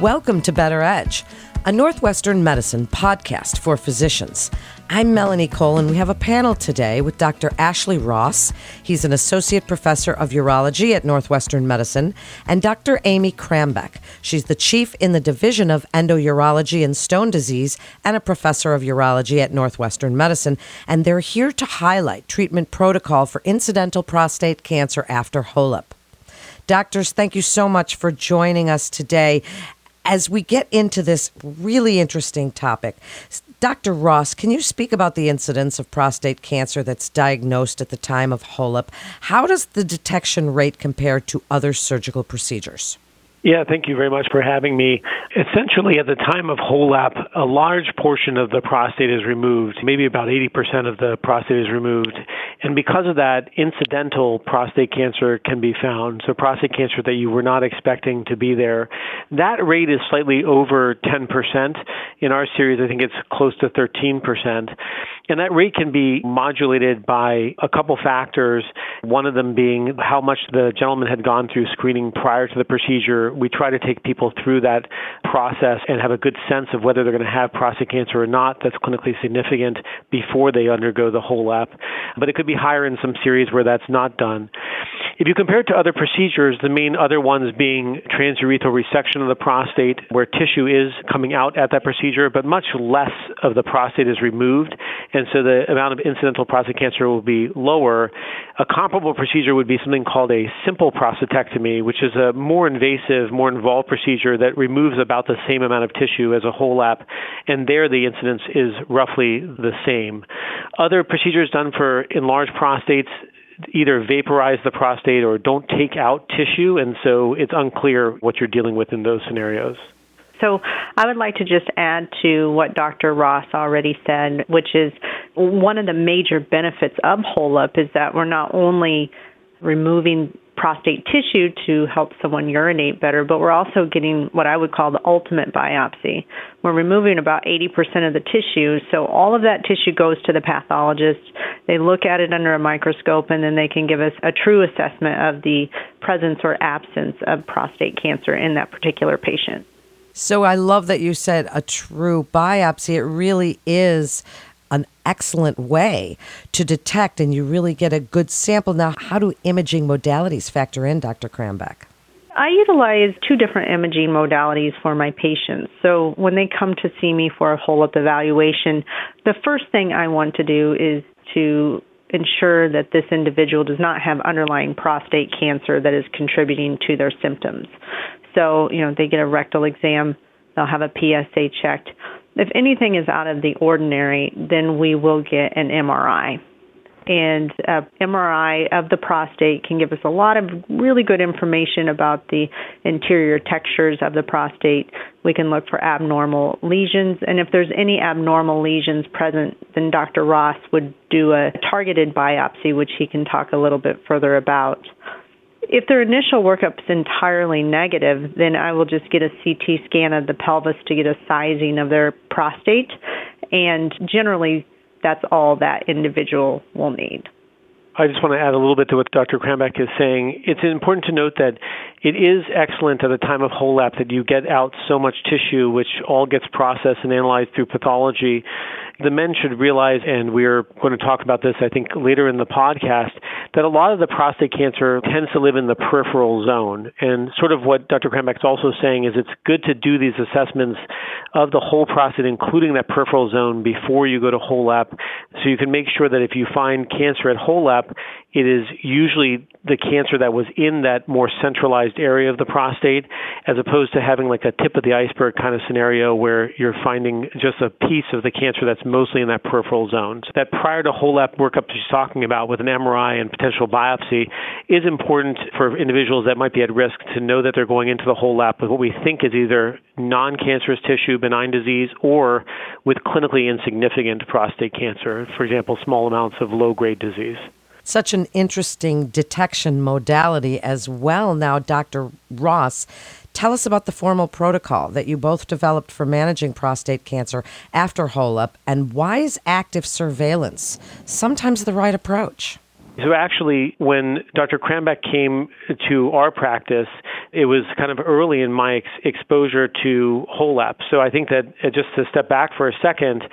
Welcome to Better Edge, a Northwestern medicine podcast for physicians. I'm Melanie Cole, and we have a panel today with Dr. Ashley Ross. He's an associate professor of urology at Northwestern Medicine, and Dr. Amy Krambeck. She's the chief in the division of endourology and stone disease and a professor of urology at Northwestern Medicine. And they're here to highlight treatment protocol for incidental prostate cancer after HOLEP. Doctors, thank you so much for joining us today as we get into this really interesting topic, Dr. Ross, can you speak about the incidence of prostate cancer that's diagnosed at the time of HOLEP? How does the detection rate compare to other surgical procedures? Yeah, thank you very much for having me. Essentially, at the time of HOLEP, a large portion of the prostate is removed. Maybe about 80% of the prostate is removed. And because of that, incidental prostate cancer can be found. So, prostate cancer that you were not expecting to be there. That rate is slightly over 10%. In our series, I think it's close to 13%. And that rate can be modulated by a couple factors, one of them being how much the gentleman had gone through screening prior to the procedure. We try to take people through that process and have a good sense of whether they're going to have prostate cancer or not that's clinically significant before they undergo the HOLEP. But it could be higher in some series where that's not done. If you compare it to other procedures, the main other ones being transurethral resection of the prostate, where tissue is coming out at that procedure, but much less of the prostate is removed, and so the amount of incidental prostate cancer will be lower. A comparable procedure would be something called a simple prostatectomy, which is a more invasive, more involved procedure that removes about the same amount of tissue as a HoLEP, and there the incidence is roughly the same. Other procedures done for enlarged prostates either vaporize the prostate or don't take out tissue, and so it's unclear what you're dealing with in those scenarios. So I would like to just add to what Dr. Ross already said, which is one of the major benefits of HOLEP is that we're not only removing prostate tissue to help someone urinate better, but we're also getting what I would call the ultimate biopsy. We're removing about 80% of the tissue, so all of that tissue goes to the pathologist. They look at it under a microscope and then they can give us a true assessment of the presence or absence of prostate cancer in that particular patient. So I love that you said a true biopsy. It really is an excellent way to detect and you really get a good sample. Now, how do imaging modalities factor in, Dr. Krambeck? I utilize two different imaging modalities for my patients. So when they come to see me for a HOLEP evaluation, the first thing I want to do is to ensure that this individual does not have underlying prostate cancer that is contributing to their symptoms. So, you know, they get a rectal exam, they'll have a PSA checked. If anything is out of the ordinary, then we will get an MRI. And uh, a MRI of the prostate can give us a lot of really good information about the interior textures of the prostate. We can look for abnormal lesions, and if there's any abnormal lesions present, then Dr. Ross would do a targeted biopsy, which he can talk a little bit further about. If their initial workup is entirely negative, then I will just get a CT scan of the pelvis to get a sizing of their prostate. And generally, that's all that individual will need. I just want to add a little bit to what Dr. Krambeck is saying. It's important to note that it is excellent at the time of HOLEP that you get out so much tissue, which all gets processed and analyzed through pathology. The men should realize, and we're going to talk about this, I think, later in the podcast, that a lot of the prostate cancer tends to live in the peripheral zone. And sort of what Dr. Krambeck's also saying is it's good to do these assessments of the whole prostate, including that peripheral zone, before you go to HoLEP, so you can make sure that if you find cancer at HOLEP, it is usually the cancer that was in that more centralized area of the prostate, as opposed to having like a tip of the iceberg kind of scenario where you're finding just a piece of the cancer that's mostly in that peripheral zone. So that prior to HoLEP workup she's talking about with an MRI and potential biopsy is important for individuals that might be at risk to know that they're going into the HoLEP with what we think is either non-cancerous tissue, benign disease, or with clinically insignificant prostate cancer, for example, small amounts of low-grade disease such an interesting detection modality as well. Now, Dr. Ross, tell us about the formal protocol that you both developed for managing prostate cancer after HOLEP, and why is active surveillance sometimes the right approach? So actually, when Dr. Krambeck came to our practice, it was kind of early in my ex- exposure to HoLEP. So I think that uh, just to step back for a second,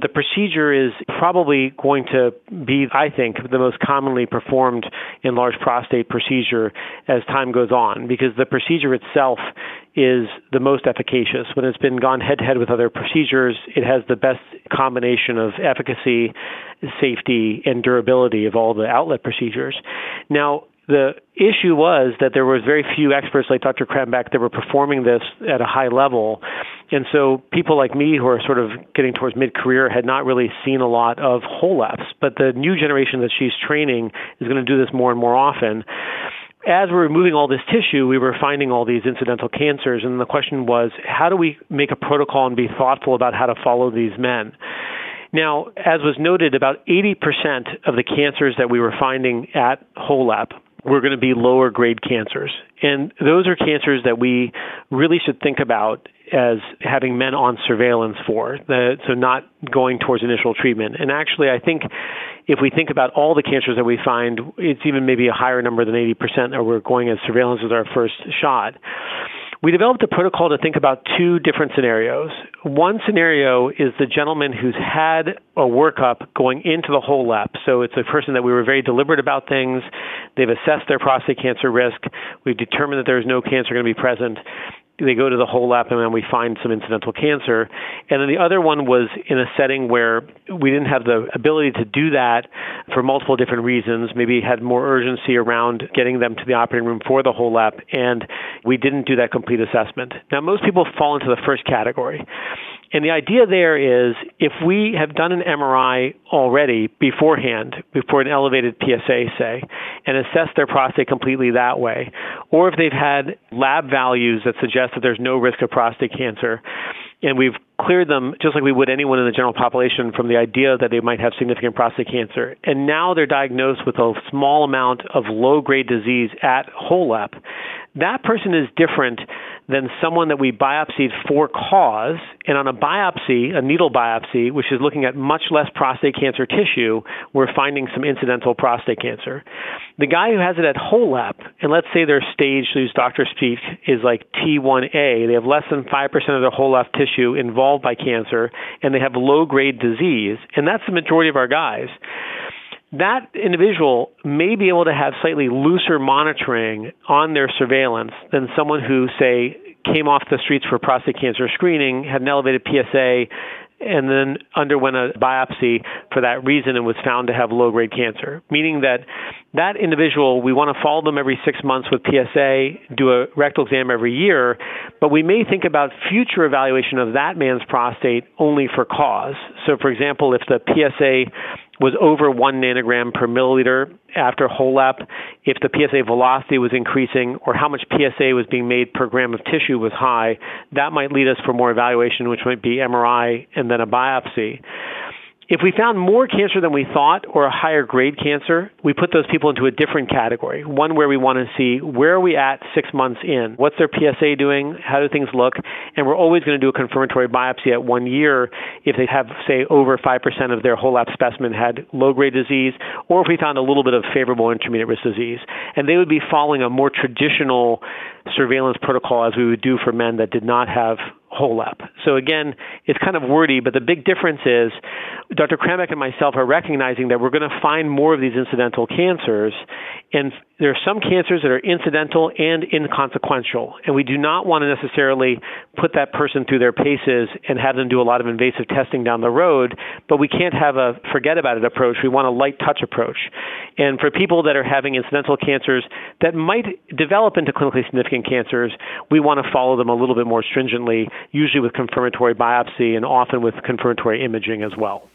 the procedure is probably going to be, I think, the most commonly performed enlarged prostate procedure as time goes on because the procedure itself is the most efficacious. When it's been gone head to head with other procedures, it has the best combination of efficacy, safety, and durability of all the outlet procedures. Now, the issue was that there was very few experts like Dr. Krambeck that were performing this at a high level. And so people like me who are sort of getting towards mid-career had not really seen a lot of HoLEPs. But the new generation that she's training is going to do this more and more often as we were removing all this tissue, we were finding all these incidental cancers, and the question was, how do we make a protocol and be thoughtful about how to follow these men? Now, as was noted, about 80% of the cancers that we were finding at HoLEP were going to be lower grade cancers. And those are cancers that we really should think about as having men on surveillance for, so not going towards initial treatment. And actually, I think if we think about all the cancers that we find, it's even maybe a higher number than 80% that we're going as surveillance as our first shot. We developed a protocol to think about two different scenarios. One scenario is the gentleman who's had a workup going into the HoLEP. So it's a person that we were very deliberate about things. They've assessed their prostate cancer risk. We've determined that there's no cancer going to be present they go to the HoLEP and then we find some incidental cancer. And then the other one was in a setting where we didn't have the ability to do that for multiple different reasons. Maybe had more urgency around getting them to the operating room for the HoLEP, and we didn't do that complete assessment. Now, most people fall into the first category. And the idea there is if we have done an MRI already beforehand, before an elevated PSA, say, and assessed their prostate completely that way, or if they've had lab values that suggest that there's no risk of prostate cancer, and we've cleared them just like we would anyone in the general population from the idea that they might have significant prostate cancer. And now they're diagnosed with a small amount of low grade disease at HoLEP. That person is different than someone that we biopsied for cause. And on a biopsy, a needle biopsy, which is looking at much less prostate cancer tissue, we're finding some incidental prostate cancer. The guy who has it at HoLEP, and let's say their stage, use doctor speak, is like T1A, they have less than 5% of their HoLEP tissue involved by cancer, and they have low grade disease, and that's the majority of our guys that individual may be able to have slightly looser monitoring on their surveillance than someone who, say, came off the streets for prostate cancer screening, had an elevated PSA, and then underwent a biopsy for that reason and was found to have low grade cancer. Meaning that that individual, we want to follow them every six months with PSA, do a rectal exam every year, but we may think about future evaluation of that man's prostate only for cause. So, for example, if the PSA was over one nanogram per milliliter after HoLEP, if the PSA velocity was increasing or how much PSA was being made per gram of tissue was high, that might lead us for more evaluation, which might be MRI and then a biopsy. If we found more cancer than we thought or a higher grade cancer, we put those people into a different category, one where we want to see where are we at six months in? What's their PSA doing? How do things look? And we're always going to do a confirmatory biopsy at one year if they have, say, over 5% of their HoLEP specimen had low grade disease, or if we found a little bit of favorable intermediate risk disease. And they would be following a more traditional surveillance protocol as we would do for men that did not have HoLEP. So again, it's kind of wordy, but the big difference is Dr. Krambeck and myself are recognizing that we're going to find more of these incidental cancers, and there are some cancers that are incidental and inconsequential, and we do not want to necessarily put that person through their paces and have them do a lot of invasive testing down the road, but we can't have a forget about it approach. We want a light touch approach. And for people that are having incidental cancers that might develop into clinically significant cancers, we want to follow them a little bit more stringently, usually with confirmatory biopsy and often with confirmatory imaging as well.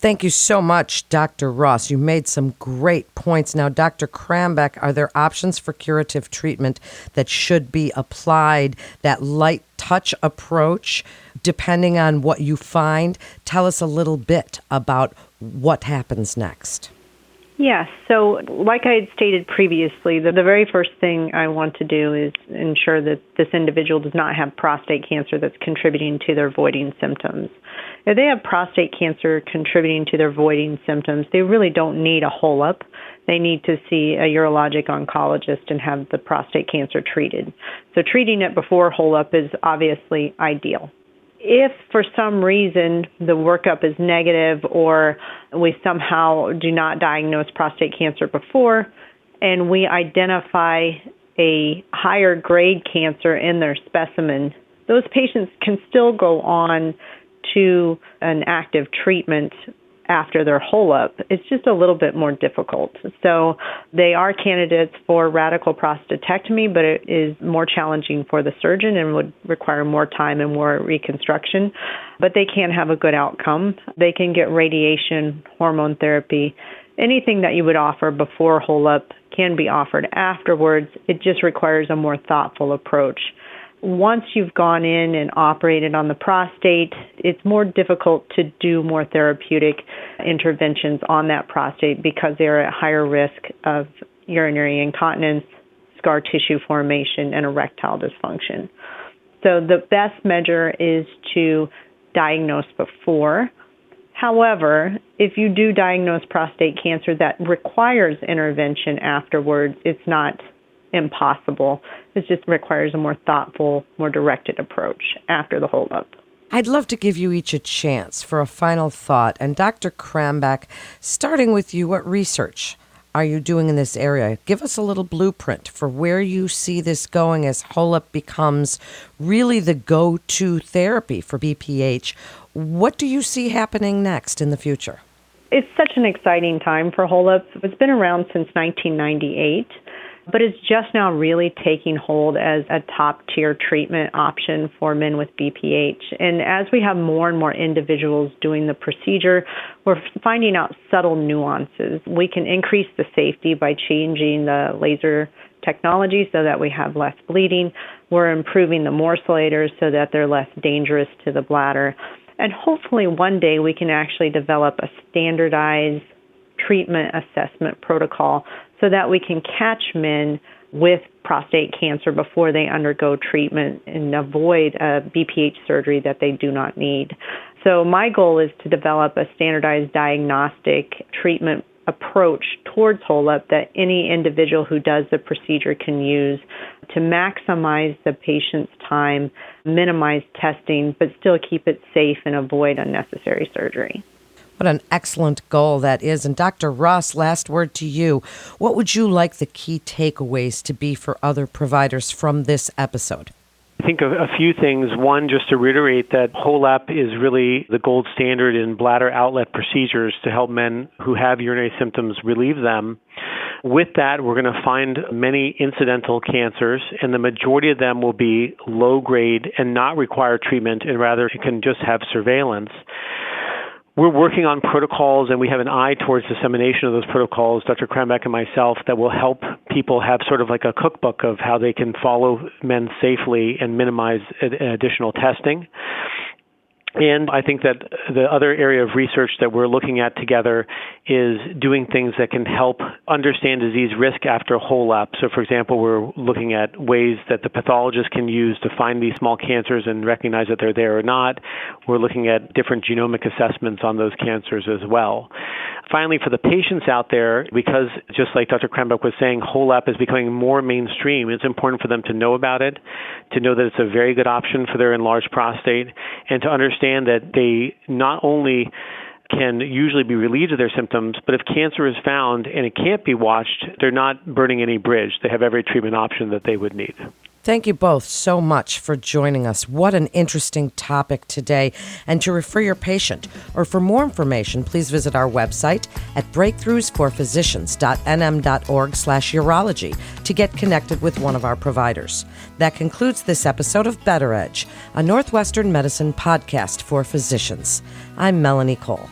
Thank you so much, Dr. Ross. You made some great points. Now, Dr. Krambeck, are there options for curative treatment that should be applied, that light touch approach, depending on what you find? Tell us a little bit about what happens next. Yes. So, like I had stated previously, the, the very first thing I want to do is ensure that this individual does not have prostate cancer that's contributing to their voiding symptoms. If they have prostate cancer contributing to their voiding symptoms, they really don't need a HoLEP. They need to see a urologic oncologist and have the prostate cancer treated. So, treating it before HoLEP is obviously ideal if for some reason the workup is negative or we somehow do not diagnose prostate cancer before and we identify a higher grade cancer in their specimen, those patients can still go on to an active treatment after their HoLEP. It's just a little bit more difficult. So they are candidates for radical prostatectomy, but it is more challenging for the surgeon and would require more time and more reconstruction. But they can have a good outcome. They can get radiation, hormone therapy, anything that you would offer before HoLEP can be offered afterwards. It just requires a more thoughtful approach once you've gone in and operated on the prostate, it's more difficult to do more therapeutic interventions on that prostate because they're at higher risk of urinary incontinence, scar tissue formation, and erectile dysfunction. So the best measure is to diagnose before. However, if you do diagnose prostate cancer that requires intervention afterwards, it's not impossible. It just requires a more thoughtful, more directed approach after the HoLEP. I'd love to give you each a chance for a final thought. And Dr. Krambeck, starting with you, what research are you doing in this area? Give us a little blueprint for where you see this going as HoLEP becomes really the go to therapy for BPH. What do you see happening next in the future? It's such an exciting time for HoLEP. It's been around since 1998 but it's just now really taking hold as a top tier treatment option for men with BPH. And as we have more and more individuals doing the procedure, we're finding out subtle nuances. We can increase the safety by changing the laser technology so that we have less bleeding. We're improving the morcellators so that they're less dangerous to the bladder. And hopefully one day we can actually develop a standardized treatment assessment protocol so that we can catch men with prostate cancer before they undergo treatment and avoid a BPH surgery that they do not need. So, my goal is to develop a standardized diagnostic treatment approach towards HoLEP that any individual who does the procedure can use to maximize the patient's time, minimize testing, but still keep it safe and avoid unnecessary surgery. What an excellent goal that is. And Dr. Ross, last word to you. What would you like the key takeaways to be for other providers from this episode? I think a, few things. One, just to reiterate that HoLEP is really the gold standard in bladder outlet procedures to help men who have urinary symptoms relieve them. With that, we're going to find many incidental cancers, and the majority of them will be low grade and not require treatment, and rather can just have surveillance we're working on protocols and we have an eye towards dissemination of those protocols, Dr. Krambeck and myself, that will help people have sort of like a cookbook of how they can follow men safely and minimize additional testing. And I think that the other area of research that we're looking at together is doing things that can help understand disease risk after a HoLEP. So, for example, we're looking at ways that the pathologist can use to find these small cancers and recognize that they're there or not. We're looking at different genomic assessments on those cancers as well. Finally, for the patients out there, because just like Dr. Krambeck was saying, HoLEP is becoming more mainstream, it's important for them to know about it, to know that it's a very good option for their enlarged prostate, and to understand that they not only can usually be relieved of their symptoms, but if cancer is found and it can't be watched, they're not burning any bridge. They have every treatment option that they would need. Thank you both so much for joining us. What an interesting topic today. And to refer your patient or for more information, please visit our website at breakthroughsforphysicians.nm.org slash urology to get connected with one of our providers. That concludes this episode of Better Edge, a Northwestern Medicine podcast for physicians. I'm Melanie Cole.